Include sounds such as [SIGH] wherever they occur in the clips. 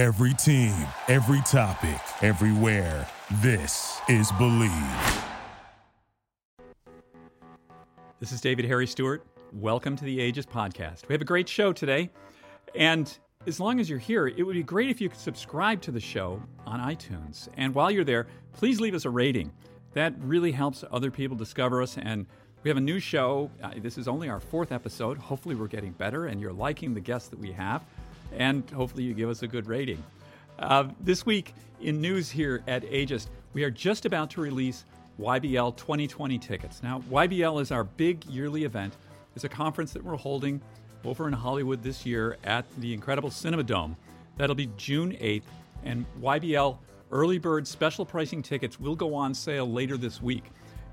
Every team, every topic, everywhere. This is Believe. This is David Harry Stewart. Welcome to the Ageist Podcast. We have a great show today. And as long as you're here, it would be great if you could subscribe to the show on iTunes. And while you're there, please leave us a rating. That really helps other people discover us. And we have a new show. Uh, this is only our fourth episode. Hopefully, we're getting better and you're liking the guests that we have. And hopefully, you give us a good rating. Uh, this week in news here at Ageist, we are just about to release YBL 2020 tickets. Now, YBL is our big yearly event. It's a conference that we're holding over in Hollywood this year at the incredible Cinerama Dome. That'll be June 8th, and YBL early bird special pricing tickets will go on sale later this week.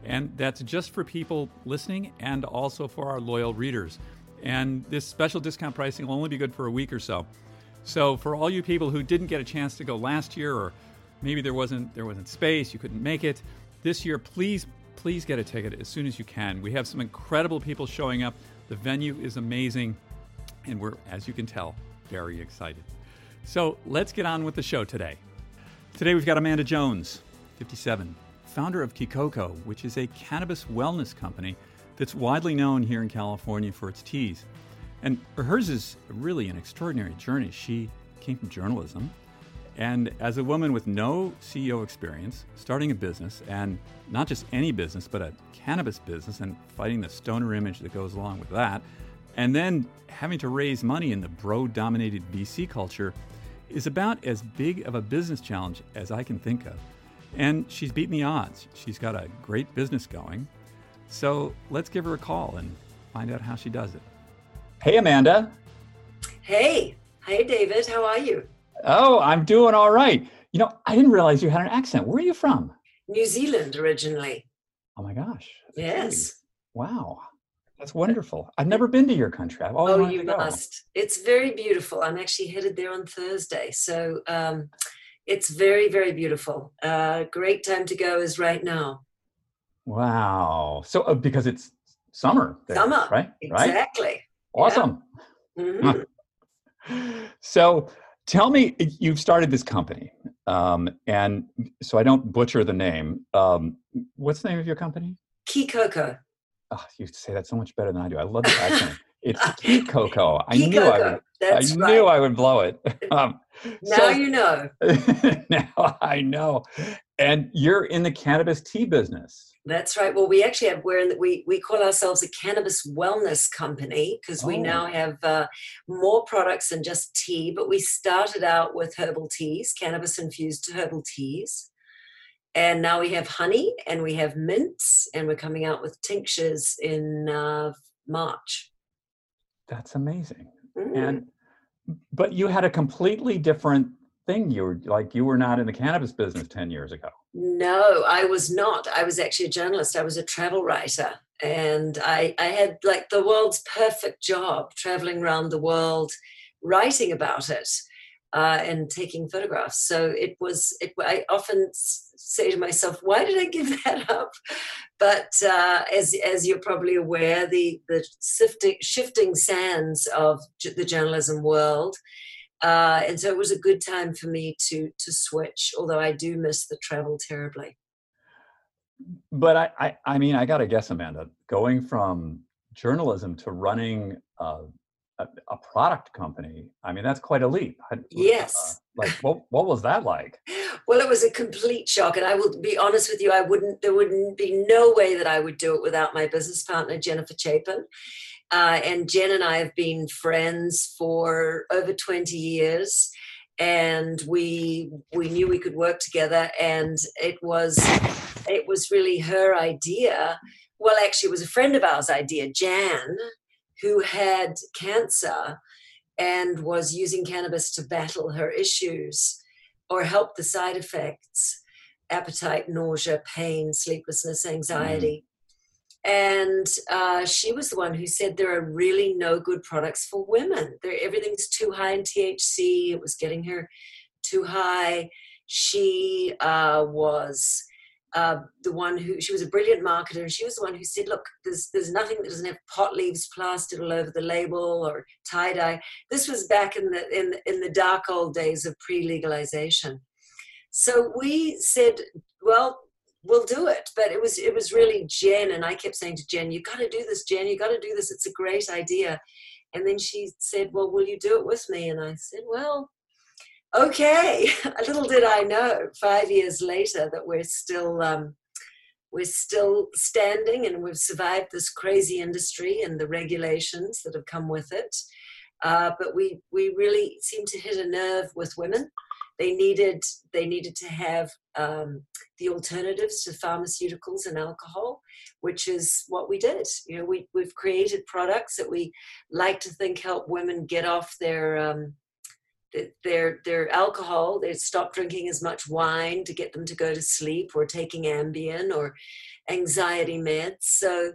And that's just for people listening and also for our loyal readers. And this special discount pricing will only be good for a week or so. So for all you people who didn't get a chance to go last year or maybe there wasn't there wasn't space, you couldn't make it, this year please please get a ticket as soon as you can. We have some incredible people showing up. The venue is amazing and we're as you can tell very excited. So, let's get on with the show today. Today we've got Amanda Jones, 57, founder of Kikoko, which is a cannabis wellness company that's widely known here in California for its teas. And hers is really an extraordinary journey. She came from journalism, and as a woman with no CEO experience, starting a business, and not just any business, but a cannabis business, and fighting the stoner image that goes along with that, and then having to raise money in the bro dominated VC culture is about as big of a business challenge as I can think of. And she's beaten the odds. She's got a great business going. So let's give her a call and find out how she does it. Hey, Amanda. Hey. Hey, David. How are you? Oh, I'm doing all right. You know, I didn't realize you had an accent. Where are you from? New Zealand originally. Oh my gosh. Yes. Wow. That's wonderful. I've never been to your country. I've always oh, wanted you to must. It's very beautiful. I'm actually headed there on Thursday. So um, it's very, very beautiful. Uh, great time to go is right now. Wow. So uh, because it's summer. There, Summer. Right. Exactly. Right. Awesome. Mhm. [LAUGHS] so tell me, you've started this company, um, and so I don't butcher the name. Um, what's the name of your company? Kikoko. Oh, you say that so much better than I do. I love the accent. [LAUGHS] It's Key Coco. I Kikoko. knew I would. That's I right. knew I would blow it. [LAUGHS] Um, now so- you know. now I know. And you're in the cannabis tea business. That's right. Well, we actually have we're in the, we we call ourselves a cannabis wellness company because we Oh. now have uh, more products than just tea. But we started out with herbal teas, cannabis infused herbal teas, and now we have honey and we have mints, and we're coming out with tinctures in uh, March. That's amazing. Mm. And but you had a completely different thing. You were like you were not in the cannabis business 10 years ago. No, I was not. I was actually a journalist. I was a travel writer. And I, I had like the world's perfect job traveling around the world, writing about it uh, and taking photographs. So it was, it, I often say to myself, why did I give [LAUGHS] that up? But uh, as, as you're probably aware, the, the shifting, sands of the journalism world uh, and so it was a good time for me to to switch although i do miss the travel terribly But I I, I mean I got to guess Amanda, going from journalism to running a, a, a product company. I mean that's quite a leap. I- Yes. uh, like what what was that like? [LAUGHS] well it was a complete shock and i will be honest with you i wouldn't there wouldn't be no way that i would do it without my business partner jennifer chapin uh, and jen and i have been friends for over 20 years and we we knew we could work together and it was it was really her idea. Well actually it was a friend of ours idea jan who had cancer and was using cannabis to battle her issues or help the side effects appetite nausea pain sleeplessness anxiety and uh, she was the one who said there are really no good products for women there everything's too high in thc it was getting her too high she uh, was uh, the one who she was a brilliant marketer, and she was the one who said, "Look, there's there's nothing that doesn't have pot leaves plastered all over the label or tie dye." This was back in the in in the dark old days of pre-legalization. So we said, "Well, we'll do it." But it was it was really Jen, and I kept saying to Jen, "You got to do this, Jen. You got to do this. It's a great idea." And then she said, Well, will you do it with me? And I said, Well, okay. [LAUGHS] Little did I know five years later that we're still. Um, we're still standing and we've survived this crazy industry and the regulations that have come with it. Uh, but we, we really seem to hit a nerve with women. They needed, they needed to have um, the alternatives to pharmaceuticals and alcohol, which is what we did. You know, we, we've created products that we like to think help women get off their um, their their alcohol. They stop drinking as much wine to get them to go to sleep, or taking Ambien or anxiety meds. So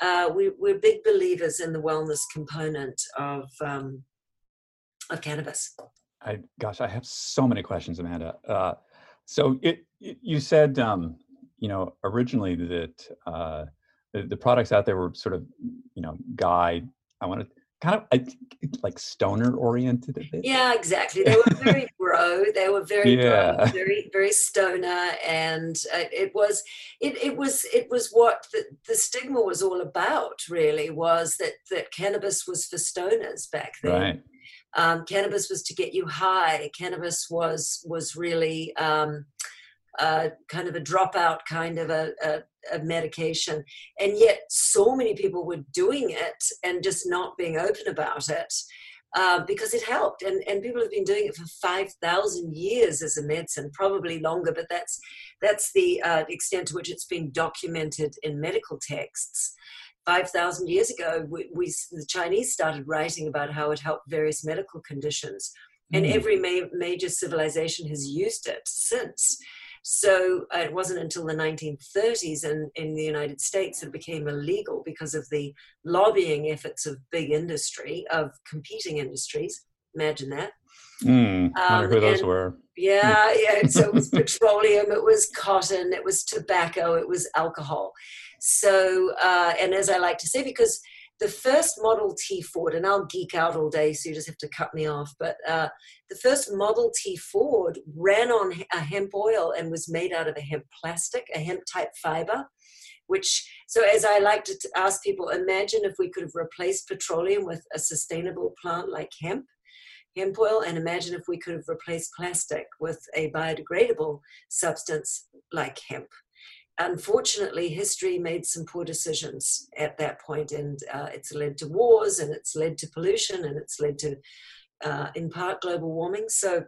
uh, we, we're big believers in the wellness component of um, of cannabis. I gosh, I have so many questions, Amanda. Uh, so it, it, you said, um, you know, originally that uh, the, the, products out there were sort of, you know, guide. I want to kind of I, like stoner oriented a bit. Yeah, exactly. They were very [LAUGHS] bro. They were very yeah. bro, very very stoner, and uh, it was it it was it was what the, the stigma was all about. Really, was that that cannabis was for stoners back then. Right um, cannabis was to get you high. Cannabis was was really um, uh, kind of a dropout kind of a, a, a, medication, and yet so many people were doing it and just not being open about it. Uh, because it helped, and, and people have been doing it for five thousand years as a medicine, probably longer. But that's that's the uh, extent to which it's been documented in medical texts. 5,000 years ago, we, we, the Chinese started writing about how it helped various medical conditions. And mm. every ma- major civilization has used it since. So uh, it wasn't until the 1930s in, in the United States that it became illegal because of the lobbying efforts of big industry, of competing industries. Imagine that. Mm, wonder um, who those were. Yeah, yeah. So it was [LAUGHS] petroleum, it was cotton, it was tobacco, it was alcohol. So, uh, and as I like to say, because the first Model T Ford, and I'll geek out all day, so you just have to cut me off. But uh, the first Model T Ford ran on a hemp oil and was made out of a hemp plastic, a hemp type fiber. Which, so as I like to ask people, imagine if we could have replaced petroleum with a sustainable plant like hemp, hemp oil, and imagine if we could have replaced plastic with a biodegradable substance like hemp unfortunately, history made some poor decisions at that point, and uh, it's led to wars, and it's led to pollution, and it's led to, uh, in part, global warming. So,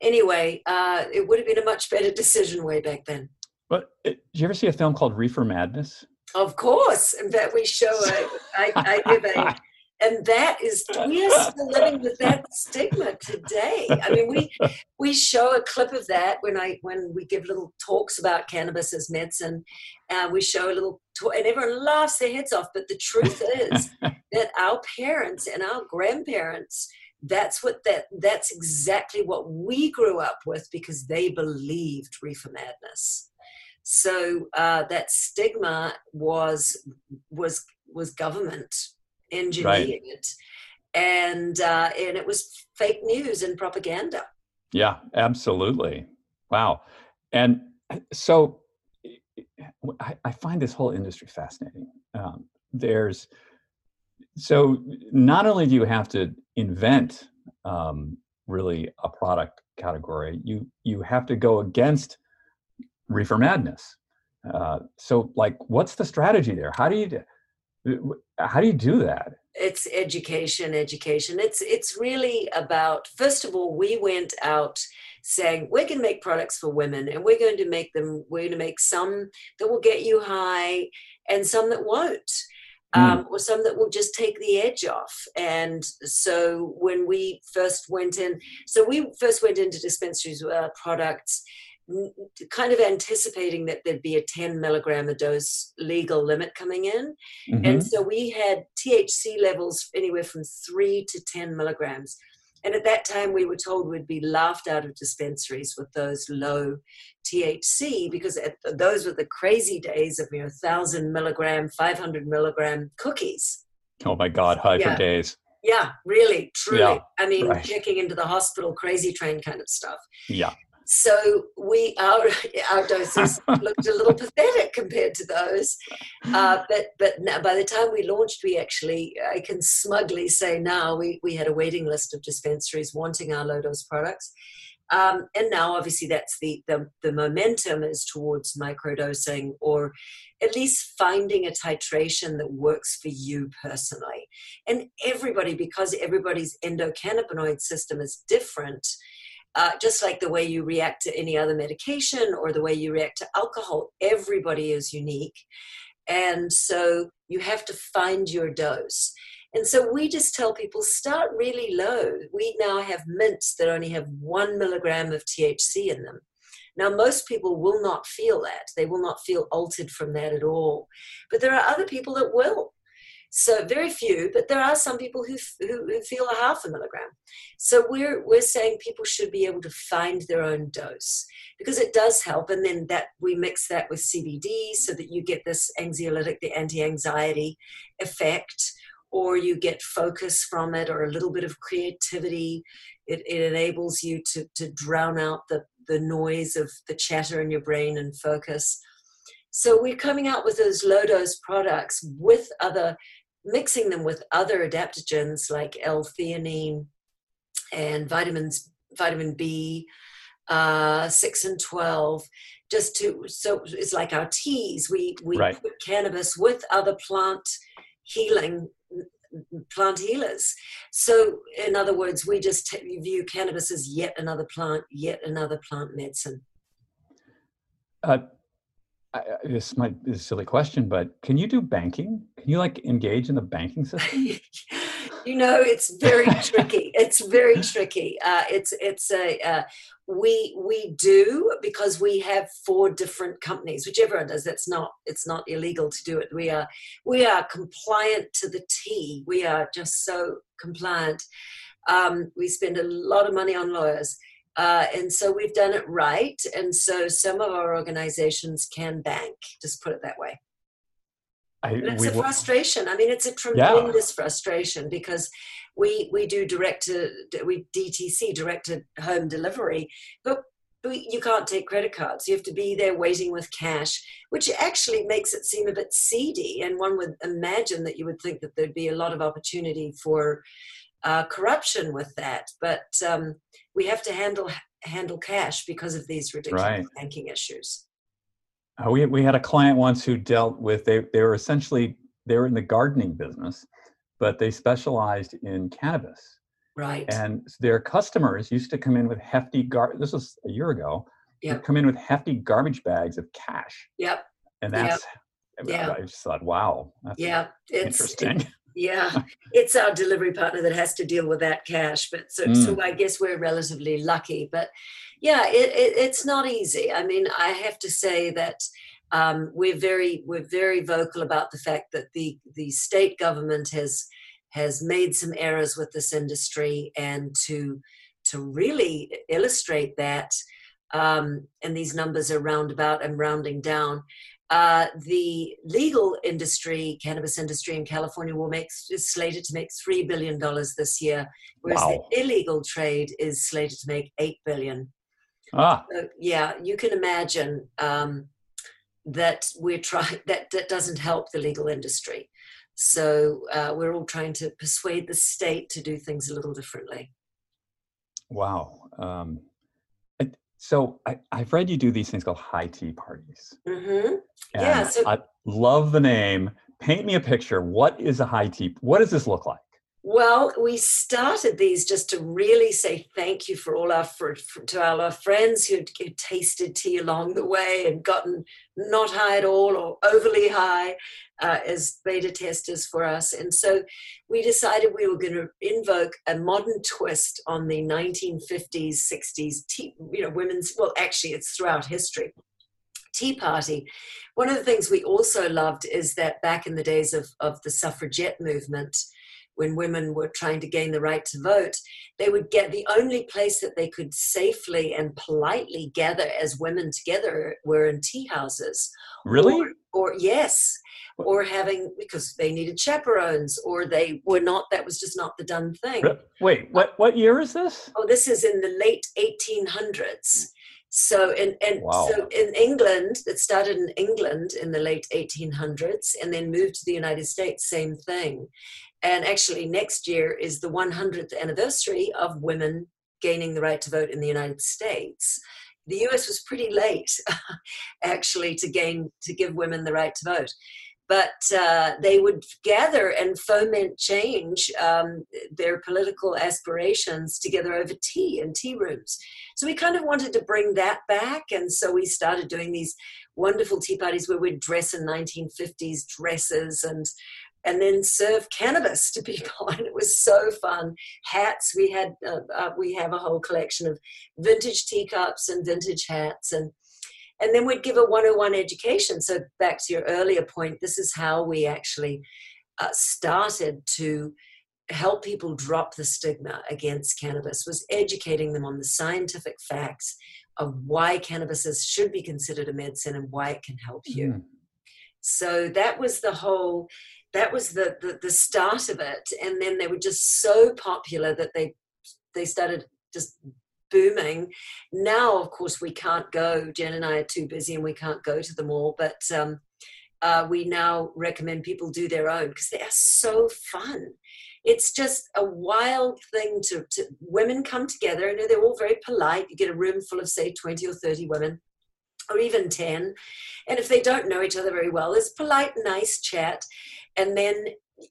anyway, uh, it would have been a much better decision way back then. But uh, did you ever see a film called Reefer Madness? Of course. In fact, we show a, I, I give a and that is we are still living with that stigma today. I mean we we show a clip of that when i when we give little talks about cannabis as medicine and uh, we show a little talk, and everyone laughs their heads off but the truth is [LAUGHS] that our parents and our grandparents that's what that that's exactly what we grew up with because they believed reefer madness. So uh, that stigma was was was government engineered right. it and uh, and it was fake news and propaganda. Yeah absolutely. Wow. And so I, I find this whole industry fascinating. Um, there's so not only do you have to invent um, really a product category you you have to go against reefer madness. Uh, so like what's the strategy there? How do you how do you do that? It's education education. It's it's really about first of all we went out saying we're going to make products for women and we're going to make them we're going to make some that will get you high and some that won't mm. um, or some that will just take the edge off. And so when we first went in so we first went into dispensaries with our products kind of anticipating that there'd be a 10 milligram a dose legal limit coming in. Mm-hmm. And so we had THC levels anywhere from three to 10 milligrams. And at that time, we were told we'd be laughed out of dispensaries with those low THC because those were the crazy days of you know thousand milligram, five hundred milligram cookies. Oh my God, high yeah. for days. Yeah, really, truly. Yeah, I mean, right. checking into the hospital, crazy train kind of stuff. Yeah. So we our our doses [LAUGHS] looked a little pathetic compared to those, uh, but but now, by the time we launched, we actually I can smugly say now we we had a waiting list of dispensaries wanting our low dose products, um, and now obviously that's the, the the momentum is towards microdosing or at least finding a titration that works for you personally, and everybody because everybody's endocannabinoid system is different uh, just like the way you react to any other medication or the way you react to alcohol, everybody is unique. And so you have to find your dose. And so we just tell people start really low. We now have mints that only have one milligram of THC in them. Now, most people will not feel that. They will not feel altered from that at all. But there are other people that will. So very few, but there are some people who, who, who feel a half a milligram. So we're we're saying people should be able to find their own dose because it does help. And then that we mix that with CBD so that you get this anxiolytic, the anti-anxiety effect, or you get focus from it, or a little bit of creativity. It, it enables you to to drown out the the noise of the chatter in your brain and focus. So we're coming out with those low dose products with other, mixing them with other adaptogens like L-theanine and vitamins, vitamin B, uh, six and twelve. Just to so it's like our teas. We we right. put cannabis with other plant healing plant healers. So, in other words, we just t- view cannabis as yet another plant, yet another plant medicine. Uh, I, this might be a silly question, but can you do banking? Can you like engage in the banking system? [LAUGHS] you know, it's very tricky. [LAUGHS] It's very tricky. Uh, it's it's a uh, we we do because we have four different companies, which everyone does. That's not it's not illegal to do it. We are we are compliant to the T. We are just so compliant. Um, we spend a lot of money on lawyers. Uh, and so we've done it right. And so some of our organizations can bank, just put it that way. I, it's we, a frustration. I mean, it's a tremendous yeah. frustration because we we do direct to we DTC direct to home delivery, but you can't take credit cards. You have to be there waiting with cash, which actually makes it seem a bit seedy. And one would imagine that you would think that there'd be a lot of opportunity for uh, corruption with that. But um, we have to handle handle cash because of these ridiculous right. banking issues. Uh, we we had a client once who dealt with they they were essentially they were in the gardening business, but they specialized in cannabis. Right. And their customers used to come in with hefty gar. This was a year ago. Yeah. Come in with hefty garbage bags of cash. Yep. And that's. Yep. Yeah. I just thought, wow, that's yeah, it's, interesting. It, [LAUGHS] yeah, [LAUGHS] it's our delivery partner that has to deal with that cash. But so, mm. so I guess we're relatively lucky. But yeah, it, it, it's not easy. I mean, I have to say that um, we're very we're very vocal about the fact that the the state government has has made some errors with this industry, and to to really illustrate that, um, and these numbers are roundabout and rounding down uh, the legal industry, cannabis industry in California, will make is slated to make three billion dollars this year, whereas wow. the illegal trade is slated to make eight billion. Ah, so, yeah, you can imagine um, that we're trying. [LAUGHS] That that doesn't help the legal industry. So uh, we're all trying to persuade the state to do things a little differently. Wow. Um, so I, have read you do these things called high tea parties. Mm-hmm. Yeah. So I love the name. Paint me a picture. What is a high tea? What does this look like? Well, we started these just to really say thank you for all our for, for, to all our friends who tasted tea along the way and gotten not high at all or overly high uh, as beta testers for us. And so we decided we were going to invoke a modern twist on the 1950s, 60s tea, you know, women's. Well, actually, it's throughout history. Tea Party. One of the things we also loved is that back in the days of, of the suffragette movement, when women were trying to gain the right to vote, they would get the only place that they could safely and politely gather as women together were in tea houses. Really? Or, or yes, or having because they needed chaperones, or they were not. That was just not the done thing. Wait, uh, what? What year is this? Oh, this is in the late 1800s. So in and Wow. so in England, it started in England in the late 1800s, and then moved to the United States. Same thing. And actually, next year is the 100th anniversary of women gaining the right to vote in the United States. The U.S. was pretty late, [LAUGHS] actually, to gain to give women the right to vote. But uh, they would gather and foment change um, their political aspirations together over tea in tea rooms. So we kind of wanted to bring that back, and so we started doing these wonderful tea parties where we'd dress in 1950s dresses and and then serve cannabis to people, [LAUGHS] and it was so fun. Hats we had, uh, uh, we have a whole collection of vintage teacups and vintage hats, and and then we'd give a 101 education. So back to your earlier point, this is how we actually uh, started to help people drop the stigma against cannabis was educating them on the scientific facts of why cannabis is, should be considered a medicine and why it can help you. Mm. So that was the whole that was the, the the start of it. And then they were just so popular that they they started just booming. Now, of course, we can't go. Jen and I are too busy and we can't go to them all, but um, uh, we now recommend people do their own because they are so fun. It's just a wild thing to, to women come together. You know, they're all very polite. You get a room full of, say, 20 or 30 women or even 10. And if they don't know each other very well, there's polite, nice chat. And then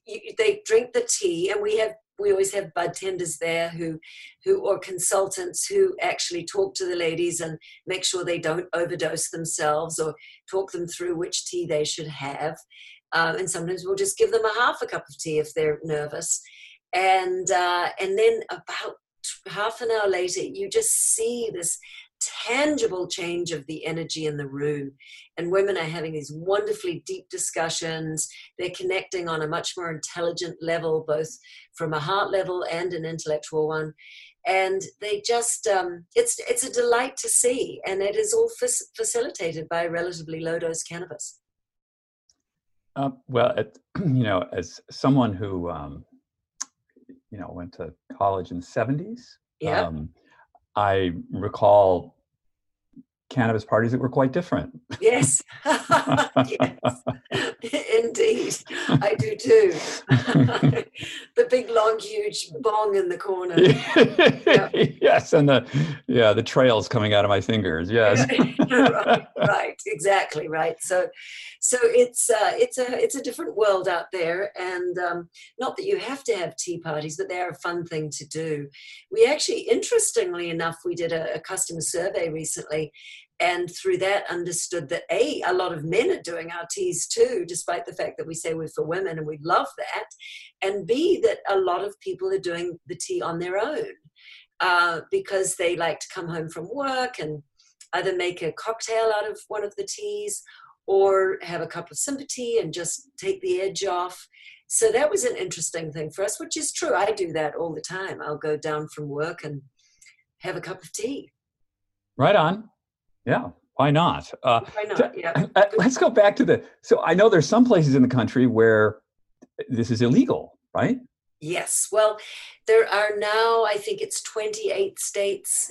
you, they drink the tea, and we have we always have bud tenders there who who or consultants who actually talk to the ladies and make sure they don't overdose themselves or talk them through which tea they should have. Um, and sometimes we'll just give them a half a cup of tea if they're nervous. And uh, and then about half an hour later you just see this tangible change of the energy in the room. And women are having these wonderfully deep discussions. They're connecting on a much more intelligent level, both from a heart level and an intellectual one. And they just, um, it's, it's a delight to see. And it is all fac- facilitated by relatively low dose cannabis. Uh, well, it, [CLEARS THROAT] you know, as someone who, um, you know, went to college in the 70s, Yeah. um, I recall cannabis parties that were quite different. yes. yes. [LAUGHS] [LAUGHS] Indeed. I do too. [LAUGHS] the big, long, huge bong in the corner. yes, and the yeah, the trails coming out of my fingers. Yes. right, right, exactly right. So, so it's uh, it's a it's a different world out there, and um, not that you have to have tea parties, but they're a fun thing to do. We actually, interestingly enough, we did a, a customer survey recently, and through that understood that a a lot of men are doing our teas too despite the fact that we say we're for women and we love that and b that a lot of people are doing the tea on their own uh, because they like to come home from work and either make a cocktail out of one of the teas or have a cup of sympathy and just take the edge off so that was an interesting thing for us which is true i do that all the time i'll go down from work and have a cup of tea Right on. Yeah. Why not? Uh, why not yeah [LAUGHS] uh, let's go back to the. So I know there's some places in the country where this is illegal, right? Yes. Well, there are now, I think it's 28 states,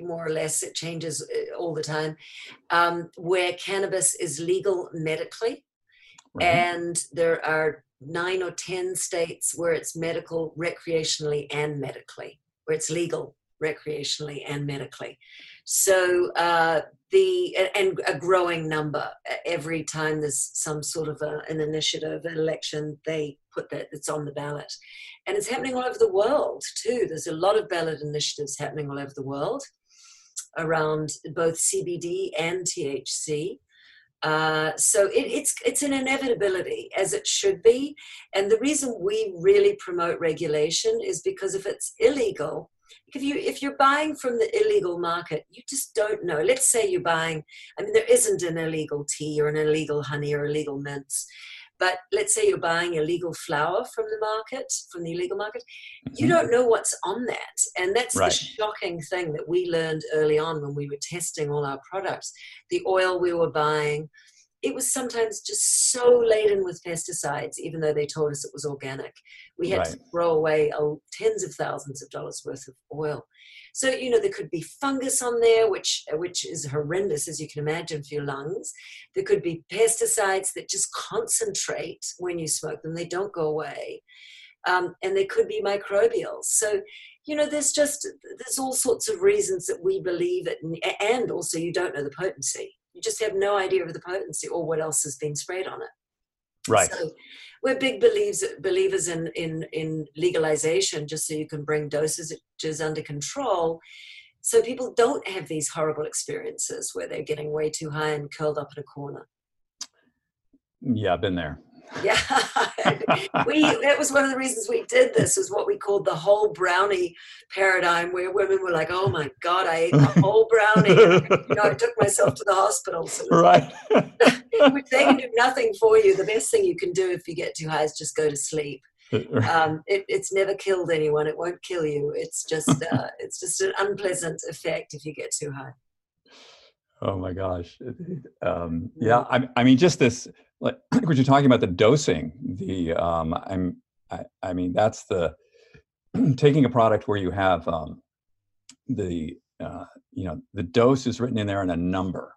more or less, it changes uh, all the time, um, where cannabis is legal medically. Right. And there are nine or 10 states where it's medical recreationally and medically, where it's legal recreationally and medically. So uh, the and a growing number every time there's some sort of a, an initiative, an election, they put that it's on the ballot, and it's happening all over the world too. There's a lot of ballot initiatives happening all over the world around both CBD and THC. Uh, so it, it's it's an inevitability as it should be, and the reason we really promote regulation is because if it's illegal, if you if you're buying from the illegal market, you just don't know. Let's say you're buying, I mean, there isn't an illegal tea or an illegal honey or illegal mints, But let's say you're buying illegal flour from the market, from the illegal market, you Mhm. don't know what's on that. And that's Right. the shocking thing that we learned early on when we were testing all our products. The oil we were buying, it was sometimes just so laden with pesticides, even though they told us it was organic. We had to throw away uh, tens of thousands of dollars worth of oil. So you know there could be fungus on there, which which is horrendous, as you can imagine, for your lungs. There could be pesticides that just concentrate when you smoke them; they don't go away. Um, and there could be microbials. So you know there's just there's all sorts of reasons that we believe it, and also you don't know the potency. You just have no idea of the potency or what else has been sprayed on it. Right. So we're big believers believers in in in legalization, just so you can bring dosages under control, so people don't have these horrible experiences where they're getting way too high and curled up in a corner. Yeah, I've been there. [LAUGHS] Yeah, we that was one of the reasons we did this was what we called the whole brownie paradigm, where women were like, "Oh my god, I ate a [LAUGHS] whole brownie." you know, I took myself to the hospital. So right. [LAUGHS] which they can do nothing for you. The best thing you can do if you get too high is just go to sleep. Um, it, it's never killed anyone. It won't kill you. It's just uh, it's just an unpleasant effect if you get too high. Oh my gosh. Um, yeah, I, I mean, just this, like [CLEARS THROAT] what you're talking about, the dosing. The um, I'm, I, I mean, that's the [CLEARS THROAT] taking a product where you have um, the, uh, you know, the dose is written in there and a number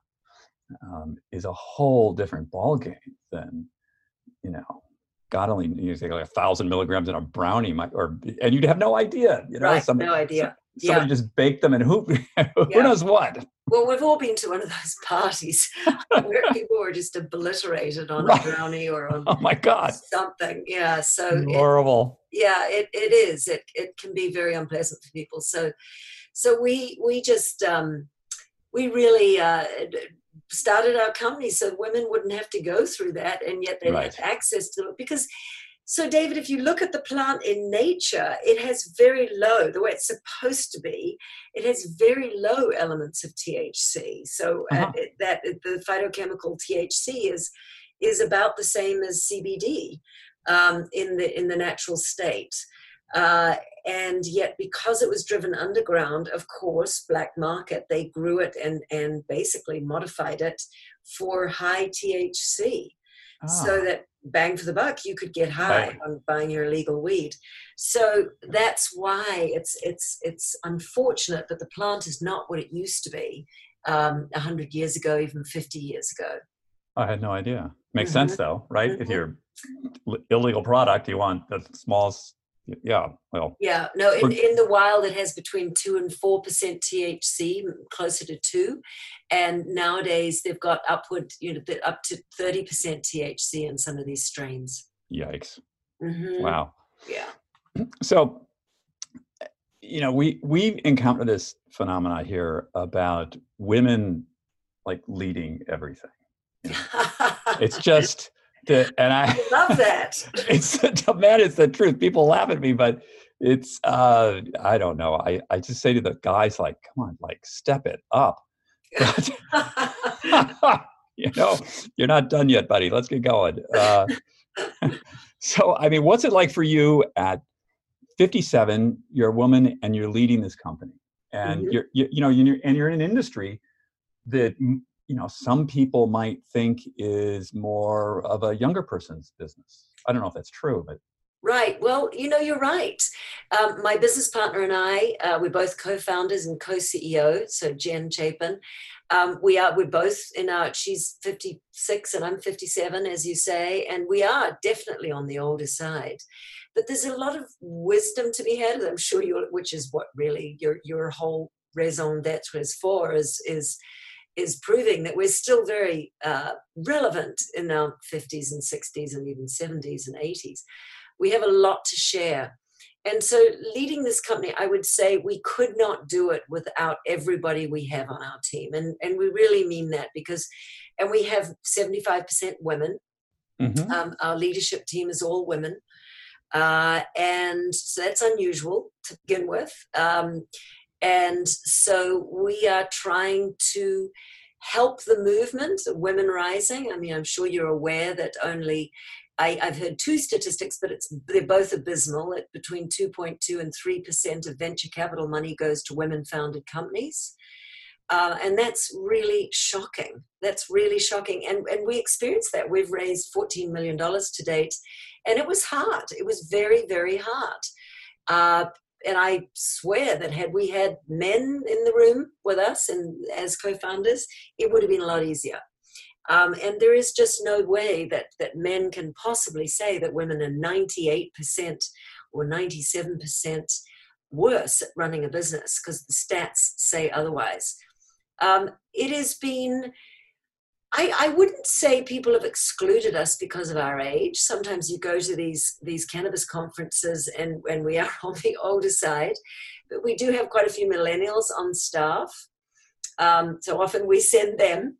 um, is a whole different ballgame than, you know, God only you take like a thousand milligrams in a brownie, might, or and you'd have no idea, you know, Right, somebody, no idea. Somebody Yeah. just baked them and who, [LAUGHS] who Yeah. knows what. Well, we've all been to one of those parties [LAUGHS] where people were just obliterated on Right. a brownie or on [LAUGHS] Oh my God. something. Yeah. So it, Horrible. yeah, it, it is. It it can be very unpleasant for people. So so we we just um, we really uh, started our company so women wouldn't have to go through that, and yet they Right. have access to it because. So, David, if you look at the plant in nature, it has very low, the way it's supposed to be, it has very low elements of THC. So, uh, Uh-huh. it, that the phytochemical THC is is about the same as CBD um, in the in the natural state. Uh, and yet, because it was driven underground, of course, black market, they grew it and and basically modified it for high THC, so Ah, that bang for the buck, you could get high Right. on buying your illegal weed. So that's why it's it's it's unfortunate that the plant is not what it used to be um, a hundred years ago, even fifty years ago. I had no idea. Makes Mhm. sense though, right? If Mhm. you're illegal product, you want the smallest. Yeah. Well, Yeah, no, in, in the wild it has between two and four percent THC, closer to two, and nowadays they've got upward, you know, up to thirty percent THC in some of these strains. yikes! Mhm, Wow. Yeah. [CLEARS THROAT] So, you know, we we encounter this phenomena here about women like leading everything. [LAUGHS] It's just and I I love that. [LAUGHS] it's the man, it's the truth. People laugh at me, but it's uh I don't know. I I just say to the guys like, come on, like step it up. [LAUGHS] [LAUGHS] you know, you're not done yet, buddy. Let's get going. Uh, so, I mean, what's it like for you at 57? You're a woman and you're leading this company, and Mhm. you're you, you know you're and you're in an industry that you know some people might think is more of a younger person's business. I don't know if that's true, but Right. Well, you know, you're right. Um, my business partner and I, uh, we're both co-founders and co-CEOs. So Jen Chapin, um, we are. We're both in our. She's 56 and I'm 57, as you say, and we are definitely on the older side. But there's a lot of wisdom to be had. I'm sure you, which is what really your your whole raison d'être is for, is is is proving that we're still very uh, relevant in our 50s and 60s and even 70s and 80s we have a lot to share. And so, leading this company, I would say we could not do it without everybody we have on our team. And, and we really mean that because, and we have 75% women. Mhm. Um, our leadership team is all women. Uh, and so that's unusual to begin with. Um, and so we are trying to help the movement women rising. I mean, I'm sure you're aware that only I, have heard two statistics, but it's they're both abysmal. At between 2.2 and 3 percent of venture capital money goes to women-founded companies, uh, and that's really shocking. That's really shocking, and and we experienced that. We've raised 14 million dollars to date, and it was hard. It was very very hard. Uh, and I swear that had we had men in the room with us and as co-founders, it would have been a lot easier. Um, and there is just no way that, that men can possibly say that women are 98% or 97% worse at running a business because the stats say otherwise. Um, it has been, I, I wouldn't say people have excluded us because of our age. Sometimes you go to these, these cannabis conferences and, and we are [LAUGHS] on the older side, but we do have quite a few millennials on staff. Um, so often we send them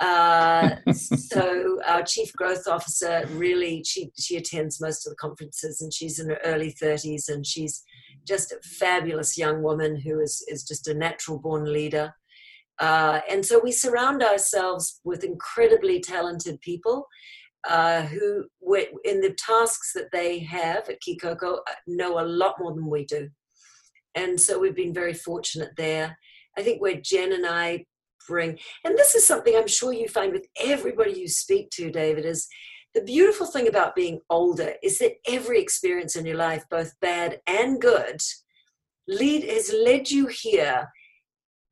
uh, [LAUGHS] so our chief growth officer really she she attends most of the conferences and she's in her early 30s and she's just a fabulous young woman who is is just a natural born leader uh, and so we surround ourselves with incredibly talented people uh, who in the tasks that they have at kikoko uh, know a lot more than we do. And so we've been very fortunate there. I think where jen and i bring and this is something i'm sure you find with everybody you speak to david is the beautiful thing about being older is that every experience in your life both bad and good lead has led you here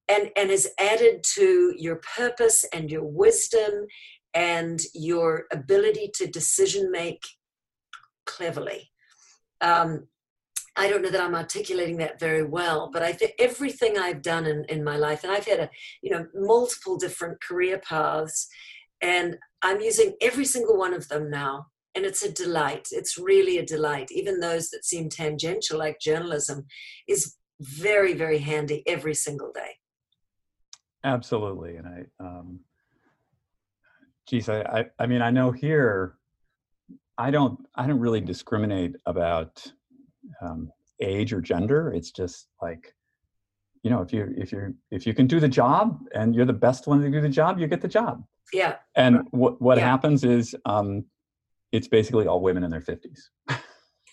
and and has added to your purpose and your wisdom and your ability to decision make cleverly um, I don't know that I'm articulating that very well, but I think everything I've done in, in my life, and I've had a, you know, multiple different career paths, and I'm using every single one of them now. And it's a delight. It's really a delight. Even those that seem tangential, like journalism, is very, very handy every single day. Absolutely. And I, um, geez, I, I, I mean, I know here, I don't, I don't really discriminate about um, age or gender. It's just like, you know, if you if you if you can do the job and you're the best one to do the job, you get the job. Yeah. And what what yeah. happens is, um, it's basically all women in their fifties. [LAUGHS]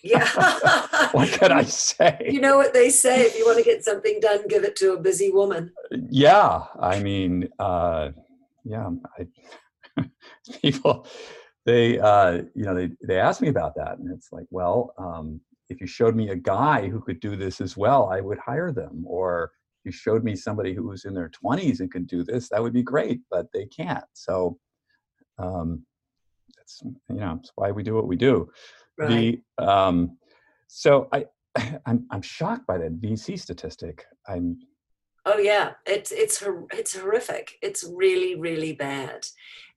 Yeah. [LAUGHS] what can I say? You know what they say: if you want to get something done, give it to a busy woman. Yeah, I mean, uh, yeah, I, [LAUGHS] people, they, uh, you know, they they ask me about that, and it's like, well, um, if you showed me a guy who could do this as well, I would hire them. Or if you showed me somebody who was in their 20s and could do this, that would be great, but they can't. So um, that's you know that's why we do what we do. Right. The um, so I [LAUGHS] I'm I'm shocked by that VC statistic. I'm Oh yeah, it's it's it's horrific. It's really really bad,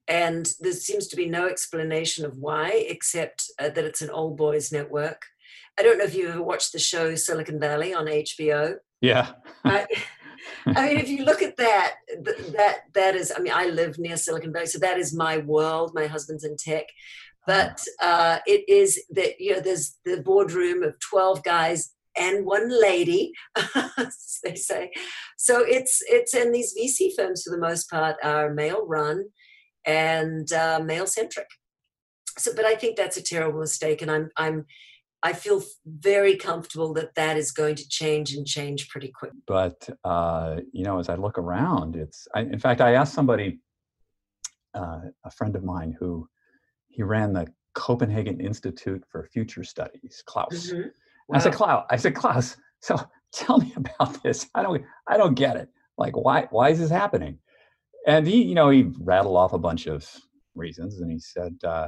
and there seems to be no explanation of why, except uh, that it's an old boys network. I don't know if you ever watched the show Silicon Valley on HBO. Yeah. I, [LAUGHS] I, mean, if you look at that, that that is. I mean, I live near Silicon Valley, so that is my world. My husband's in tech, but uh, it is that you know there's the boardroom of twelve guys and one lady, [LAUGHS] they say. So it's it's and these VC firms for the most part are male run and uh, male centric. So, but I think that's a terrible mistake, and I'm I'm I feel very comfortable that that is going to change and change pretty quick. But uh, you know, as I look around, it's. I, in fact, I asked somebody, uh, a friend of mine, who he ran the Copenhagen Institute for Future Studies, Klaus. Mm-hmm. Wow. I said, Klaus. I said, Klaus. So [LAUGHS] tell me about this. I don't. I don't get it. Like, why? Why is this happening? And he, you know, he rattled off a bunch of reasons, and he said. Uh,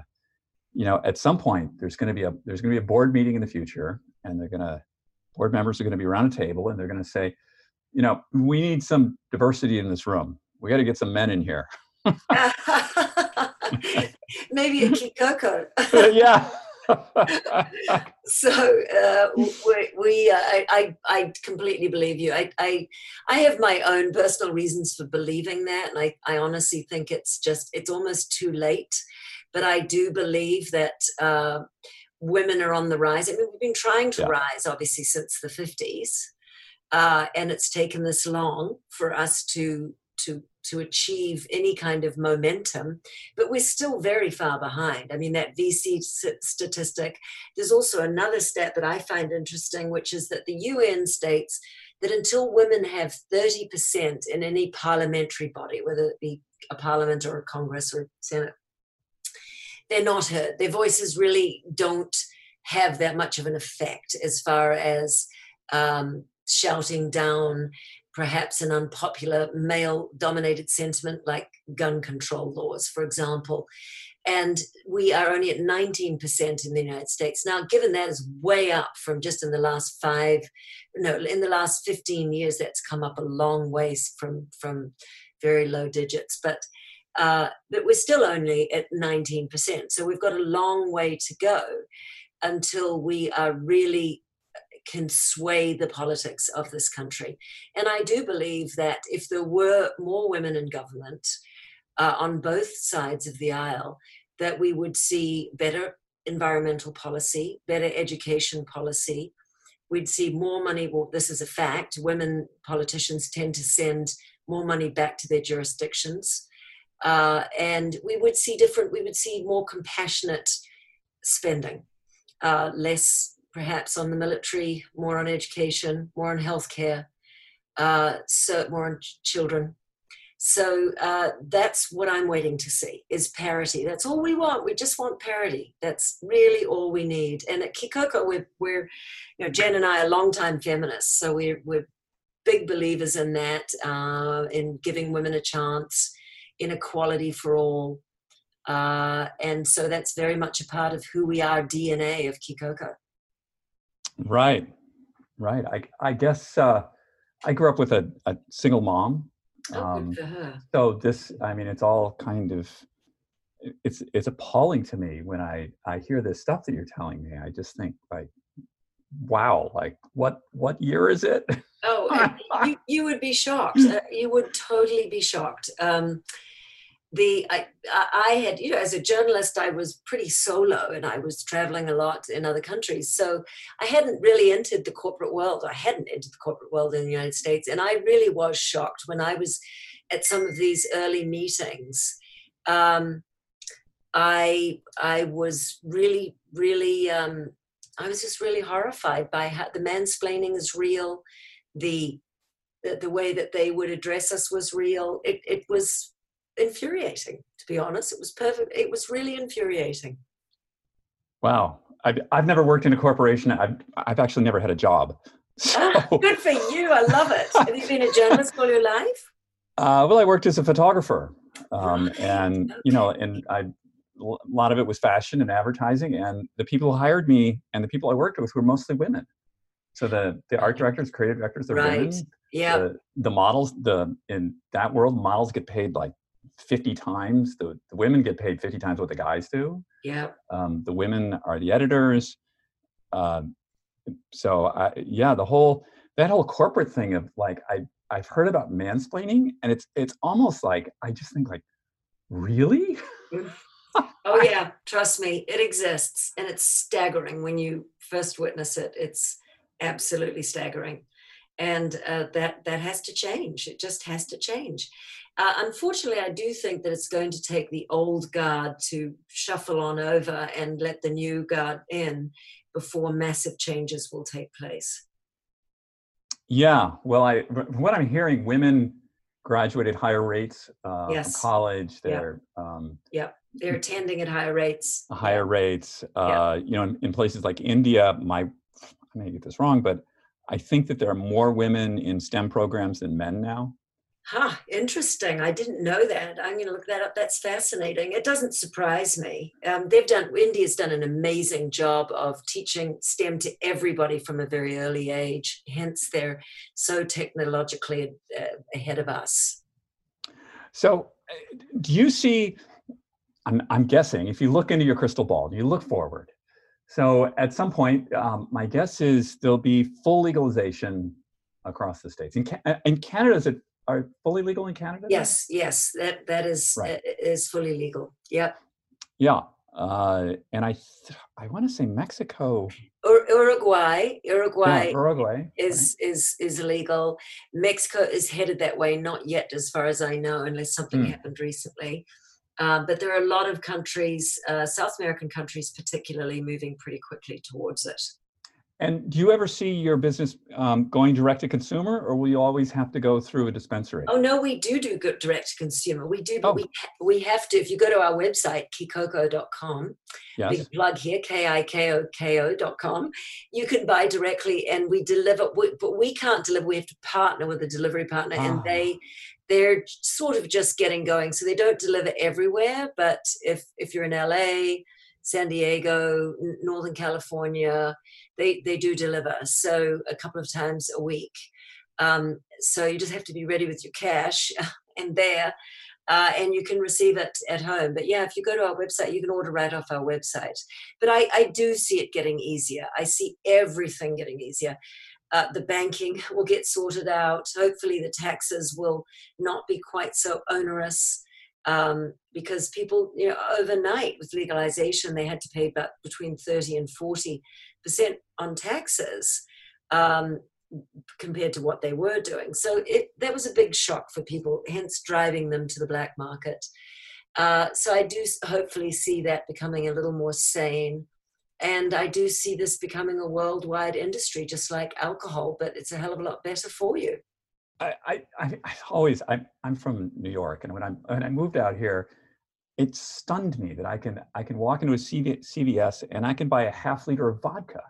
you know, at some point there's going to be a there's going to be a board meeting in the future, and they're going to board members are going to be around a table, and they're going to say, you know, we need some diversity in this room. We got to get some men in here. [LAUGHS] [LAUGHS] Maybe a [LAUGHS] Kikoko. yeah. [LAUGHS] so uh, we, we uh, I, I completely believe you. I, I I have my own personal reasons for believing that, and I, I honestly think it's just it's almost too late. But I do believe that uh, women are on the rise. I mean, we've been trying to yeah. rise, obviously, since the 50s. Uh, and it's taken this long for us to to to achieve any kind of momentum, but we're still very far behind. I mean, that VC statistic. There's also another stat that I find interesting, which is that the UN states that until women have 30% in any parliamentary body, whether it be a parliament or a Congress or a Senate, they're not heard. Their voices really don't have that much of an effect as far as um, shouting down perhaps an unpopular male dominated sentiment like gun control laws, for example. And we are only at 19% in the United States. Now, given that is way up from just in the last five, no, in the last 15 years, that's come up a long ways from, from very low digits. But uh, but we're still only at 19%. So we've got a long way to go until we are really can sway the politics of this country. And I do believe that if there were more women in government uh, on both sides of the aisle, that we would see better environmental policy, better education policy. We'd see more money. Well, this is a fact. Women politicians tend to send more money back to their jurisdictions. Uh, and we would see different, we would see more compassionate spending, uh, less perhaps on the military, more on education, more on healthcare, uh, so more on ch- children. So uh, that's what I'm waiting to see is parity. That's all we want. We just want parity. That's really all we need. And at Kikoko, we're, we're you know, Jen and I are longtime feminists, so we're, we're big believers in that, uh, in giving women a chance, inequality for all. Uh, and so that's very much a part of who we are, DNA of Kikoko. Right, right. I, I guess uh, I grew up with a, a single mom. Oh, um, so this, I mean, it's all kind of, it's it's appalling to me when I I hear this stuff that you're telling me. I just think like, wow, like what what year is it? Oh, [LAUGHS] you you would be shocked. Uh, you would totally be shocked. Um, the I, I had you know as a journalist I was pretty solo and I was traveling a lot in other countries. So I hadn't really entered the corporate world I hadn't entered the corporate world in the United States. And I really was shocked when I was at some of these early meetings. Um, I I was really really um, I was just really horrified by how the mansplaining is real. The the, the way that they would address us was real. It, it was infuriating, to be honest. It was perfect. It was really infuriating. Wow. I've, I've never worked in a corporation. I've, I've actually never had a job. [LAUGHS] So. good for you. I love it. Have you been a journalist all your life? [LAUGHS] Uh, well, I worked as a photographer. Um, right. And, okay. you know, and I, a lot of it was fashion and advertising. And the people who hired me and the people I worked with were mostly women. So the, the art directors, creative directors, they're right. women. Yeah. The, the models, the in that world, models get paid like 50 times. The, the women get paid 50 times what the guys do. Yeah. Um, the women are the editors. Uh, so I, yeah, the whole that whole corporate thing of like I I've heard about mansplaining, and it's it's almost like I just think like, really? Mm. [LAUGHS] oh yeah, trust me, it exists, and it's staggering when you first witness it. It's absolutely staggering, and uh, that that has to change. It just has to change. Uh, unfortunately, I do think that it's going to take the old guard to shuffle on over and let the new guard in before massive changes will take place. Yeah, well, I what I'm hearing, women graduate at higher rates uh, yes. from college. They're yep. Um, yep. they're attending at higher rates. Higher rates. Uh, yep. You know, in, in, places like India, my I may get this wrong, but I think that there are more women in STEM programs than men now. Huh, interesting. I didn't know that. I'm going to look that up. That's fascinating. It doesn't surprise me. Um, they've done, India's done an amazing job of teaching STEM to everybody from a very early age. Hence, they're so technologically uh, ahead of us. So, uh, do you see? I'm, I'm guessing if you look into your crystal ball, you look forward. So, at some point, um, my guess is there'll be full legalization across the states. In, in Canada, is it are fully legal in Canada? Yes, yes, that that is right. is fully legal. Yeah. Yeah. uh, and I th- I want to say Mexico. Ur- Uruguay, Uruguay Yeah, Uruguay is is is illegal. Mexico is headed that way, not yet, as far as I know, unless something Hmm. happened recently. Um, but there are a lot of countries, uh, South American countries particularly, moving pretty quickly towards it. And do you ever see your business um, going direct to consumer, or will you always have to go through a dispensary? Oh no, we do do good direct to consumer. We do, but Oh. we ha- we have to. If you go to our website kikoko.com, yes. big plug here, K-I-K-O-K-O.com. You can buy directly and we deliver, we, but we can't deliver. We have to partner with a delivery partner and Ah. they, they're sort of just getting going. So they don't deliver everywhere, but if, if you're in LA, San Diego, Northern California, they, they do deliver. So a couple of times a week. Um, so you just have to be ready with your cash [LAUGHS] and there uh, and you can receive it at home. But yeah, if you go to our website, you can order right off our website. But I, I do see it getting easier. I see everything getting easier. Uh, the banking will get sorted out. Hopefully, the taxes will not be quite so onerous um, because people, you know, overnight with legalization, they had to pay about between 30 and 40 percent on taxes. Um, compared to what they were doing. So it that was a big shock for people, hence driving them to the black market. Uh, so I do hopefully see that becoming a little more sane. And I do see this becoming a worldwide industry, just like alcohol, but it's a hell of a lot better for you. I, I, I always I'm I'm from New York, and when I when I moved out here, it stunned me that I can I can walk into a CV, CVS and I can buy a half liter of vodka.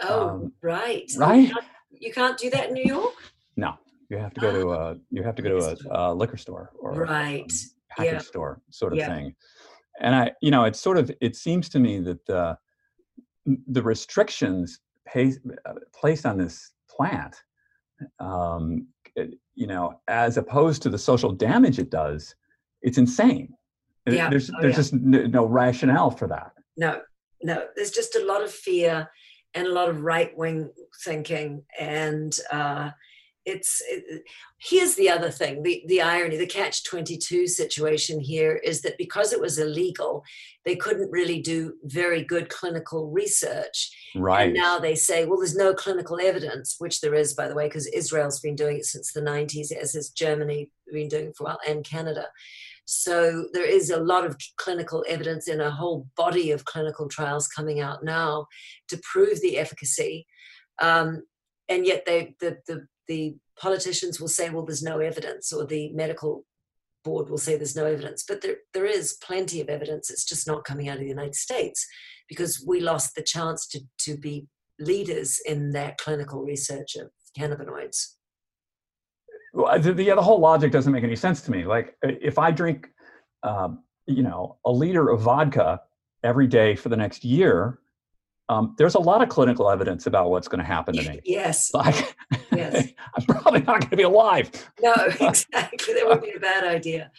Oh, Um, right. Right? You can't, you can't do that in New York? No, you have to go to a you have to go to a, a liquor store or Right. um, package Yeah. store sort of Yeah. thing. And I, you know, it's sort of it seems to me that the the restrictions uh, placed on this plant, um, you know, as opposed to the social damage it does, it's insane. Yeah. There's Oh, there's yeah. just n- no rationale for that. No, no. There's just a lot of fear and a lot of right wing thinking. And uh, it's it, here's the other thing the, the irony, the catch 22 situation here is that because it was illegal, they couldn't really do very good clinical research. Right. And now they say, well, there's no clinical evidence, which there is, by the way, because Israel's been doing it since the 90s, as has Germany been doing for a while, and Canada. So there is a lot of clinical evidence in a whole body of clinical trials coming out now to prove the efficacy. Um, and yet they, the, the, the politicians will say, well, there's no evidence, or the medical board will say there's no evidence. But there, there is plenty of evidence. It's just not coming out of the United States because we lost the chance to, to be leaders in that clinical research of cannabinoids. Well, the, the, the whole logic doesn't make any sense to me. Like if I drink, um, you know, a liter of vodka every day for the next year, um, there's a lot of clinical evidence about what's going to happen to me. Yes. Like, Yes. [LAUGHS] I'm probably not going to be alive. No, [LAUGHS] [LAUGHS] exactly. That would be a bad idea.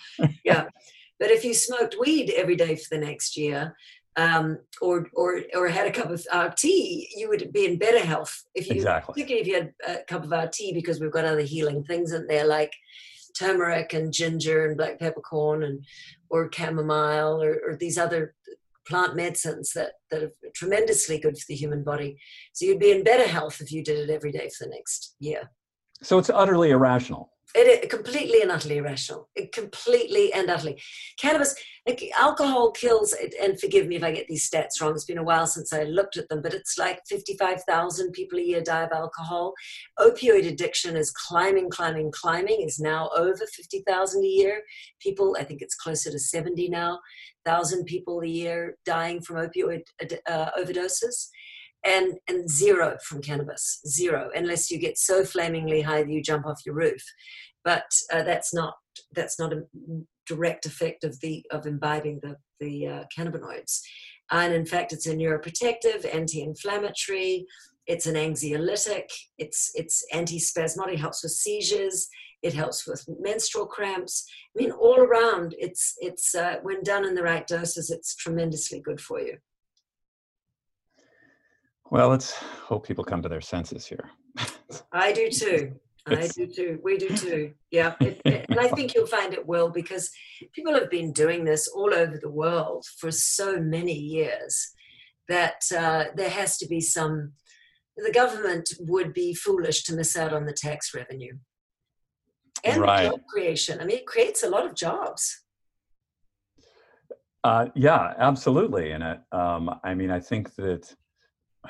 Yeah. But if you smoked weed every day for the next year, um, or or or had a cup of our tea, you would be in better health. If you, Exactly. particularly if you had a cup of our tea, because we've got other healing things in there like turmeric and ginger and black peppercorn and or chamomile or, or these other plant medicines that that are tremendously good for the human body. So you'd be in better health if you did it every day for the next year. So it's utterly irrational. It, completely and utterly irrational. It completely and utterly. Cannabis, like alcohol kills, and forgive me if I get these stats wrong. It's been a while since I looked at them, but it's like 55,000 people a year die of alcohol. Opioid addiction is climbing, climbing, climbing, is now over 50,000 a year. People, I think it's closer to 70 now, thousand people a year dying from opioid uh, overdoses and and zero from cannabis zero unless you get so flamingly high that you jump off your roof. But uh, that's not that's not a direct effect of the of imbibing the the uh, cannabinoids. And in fact it's a neuroprotective anti-inflammatory it's an anxiolytic it's it's anti-spasmodic helps with seizures it helps with menstrual cramps. I mean all around it's it's uh, when done in the right doses it's tremendously good for you Well, let's hope people come to their senses here. [LAUGHS] I do too. I do too. We do too. Yeah. It, it, and I think you'll find it will because people have been doing this all over the world for so many years that uh, there has to be some, the government would be foolish to miss out on the tax revenue and Right. job creation. I mean, it creates a lot of jobs. Uh, yeah, absolutely. And it, um, I mean, I think that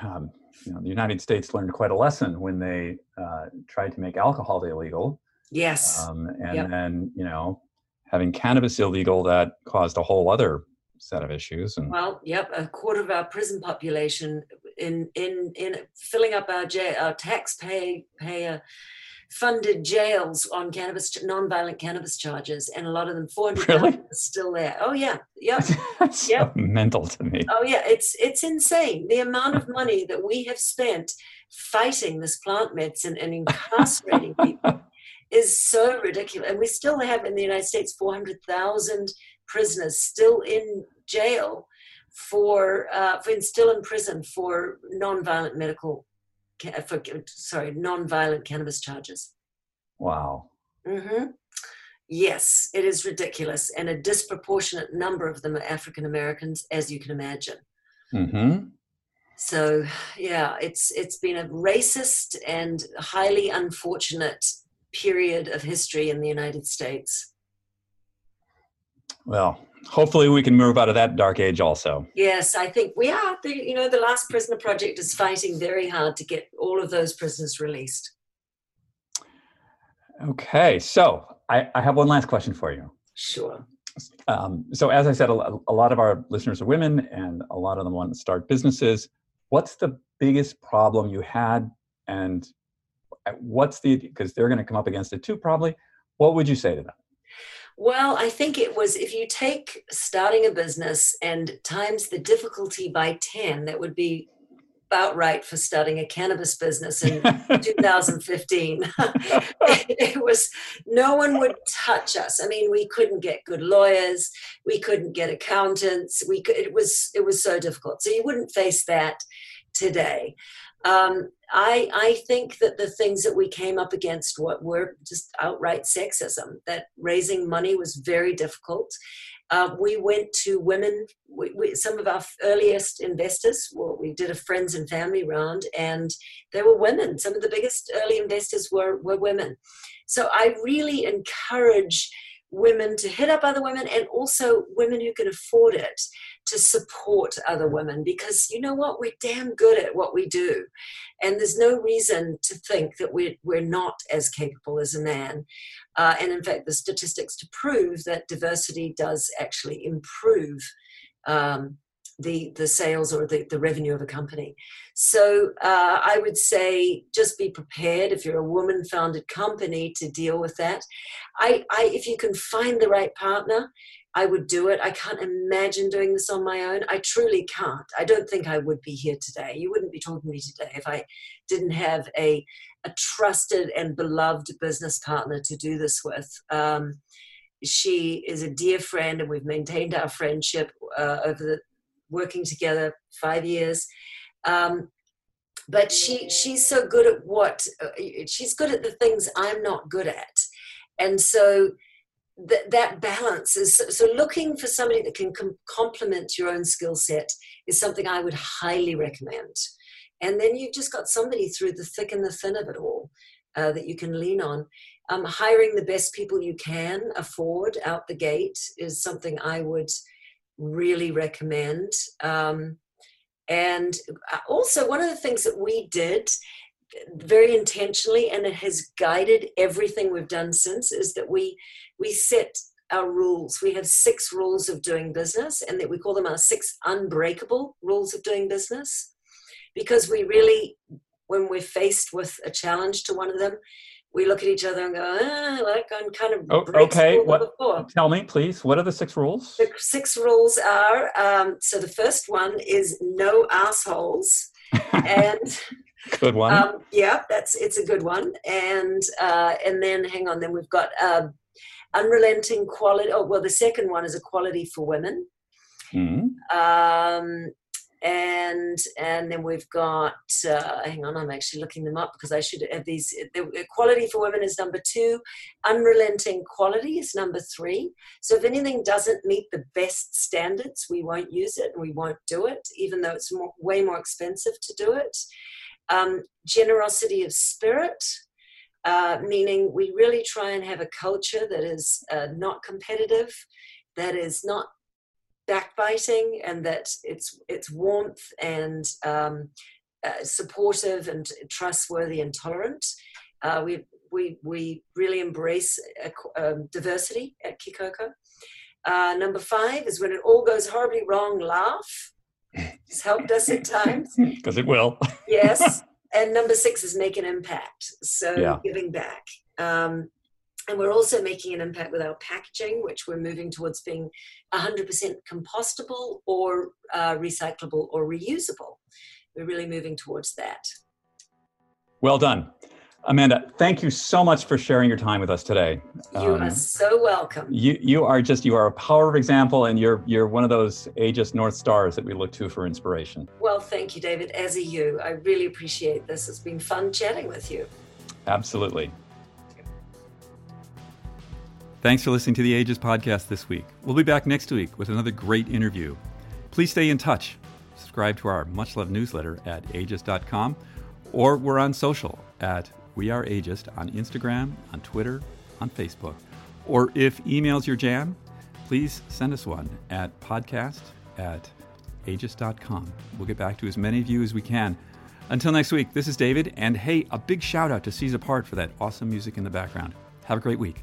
um, you know the United States learned quite a lesson when they uh, tried to make alcohol illegal, Yes. um, and Yep. then you know having cannabis illegal that caused a whole other set of issues. And Well, yep, a quarter of our prison population in in in filling up our jail, our taxpayer payer funded jails on cannabis non-violent cannabis charges, and a lot of them four hundred Really? still there. Oh yeah, yep. [LAUGHS] that's Yep. so mental to me. Oh yeah, it's it's insane the amount of money that we have spent fighting this plant medicine and incarcerating [LAUGHS] people is so ridiculous. And we still have in the United States four hundred thousand prisoners still in jail for uh, for still in prison for non-violent medical ca- for sorry non-violent cannabis charges. Wow. hmm Yes, it is ridiculous, and a disproportionate number of them are African Americans, as you can imagine. hmm So yeah, it's it's been a racist and highly unfortunate period of history in the United States. Well, hopefully we can move out of that dark age also. Yes, I think we are. The, you know, the Last Prisoner Project is fighting very hard to get all of those prisoners released. Okay, so I, I have one last question for you. Sure. Um, so, as I said, a, a lot of our listeners are women, and a lot of them want to start businesses. What's the biggest problem you had, and uh, what's the because they're going to come up against it too, probably. What would you say to them? Well, I think it was if you take starting a business and times the difficulty by 10, that would be about right for starting a cannabis business in [LAUGHS] 2015. [LAUGHS] [LAUGHS] it was no one would touch us. I mean, we couldn't get good lawyers, we couldn't get accountants. We could, it was it was so difficult. So you wouldn't face that today. Um, I I think that the things that we came up against were just outright sexism. That raising money was very difficult. Uh, we went to women. We, we, some of our earliest investors. Well, we did a friends and family round, and they were women. Some of the biggest early investors were were women. So I really encourage women to hit up other women, and also women who can afford it to support other women because you know what? We're damn good at what we do. And there's no reason to think that we're, we're not as capable as a man. Uh, and in fact the statistics to prove that diversity does actually improve um, the the sales or the, the revenue of a company. So uh, i would say just be prepared. If you're a woman founded company to deal with that. I, I if you can find the right partner I would do it. I can't imagine doing this on my own. I truly can't. I don't think I would be here today. You wouldn't be talking to me today if I didn't have a, a trusted and beloved business partner to do this with. Um, she is a dear friend, and we've maintained our friendship uh, over the working together five years. Um, but she she's so good at what uh, she's good at the things I'm not good at, and so that that balance is so looking for somebody that can com- complement your own skill set is something I would highly recommend. And then you've just got somebody through the thick and the thin of it all uh, that you can lean on. Um, hiring the best people you can afford out the gate is something I would really recommend. Um, and also, one of the things that we did very intentionally, and it has guided everything we've done since, is that we we set our rules. We have six rules of doing business, and that we call them our six unbreakable rules of doing business, because we really, when we're faced with a challenge to one of them, we look at each other and go, ah, like I'm kind of Oh, okay, what- Tell me, please. What are the six rules? The six rules are um, so the first one is no assholes, [LAUGHS] and Good one. um, yeah, that's it's a good one. And uh, and then hang on, then we've got um, unrelenting quality. Oh well, the second one is equality for women. Mhm. Um, and and then we've got uh, hang on i'm actually looking them up because i should have these the equality for women is number two unrelenting quality is number three so if anything doesn't meet the best standards we won't use it and we won't do it even though it's more, way more expensive to do it um, generosity of spirit uh, meaning we really try and have a culture that is uh, not competitive that is not backbiting and that it's it's warmth and um, uh, supportive and trustworthy and tolerant. Uh, we we we really embrace um, diversity at Kikoko. Uh, number five is when it all goes horribly wrong, laugh. It's helped us at times [LAUGHS] because it will. yes, and number six is make an impact. So yeah. giving back. Um, and we're also making an impact with our packaging, which we're moving towards being 100% compostable or uh, recyclable or reusable. We're really moving towards that. Well done. Amanda, thank you so much for sharing your time with us today. You um, are so welcome. You you are just you are a power of example, and you're you're one of those ageist north stars that we look to for inspiration. Well, thank you, David. As a you, I really appreciate this. It's been fun chatting with you. Absolutely. Thanks for listening to the Ageist podcast this week. We'll be back next week with another great interview. Please stay in touch. Subscribe to our much loved newsletter at ageist.com or we're on social at We Are Ageist on Instagram, on Twitter, on Facebook. Or if email's your jam, please send us one at podcast at ageist.com. We'll get back to as many of you as we can. Until next week, this is David, and hey, a big shout out to Seize Apart for that awesome music in the background. Have a great week.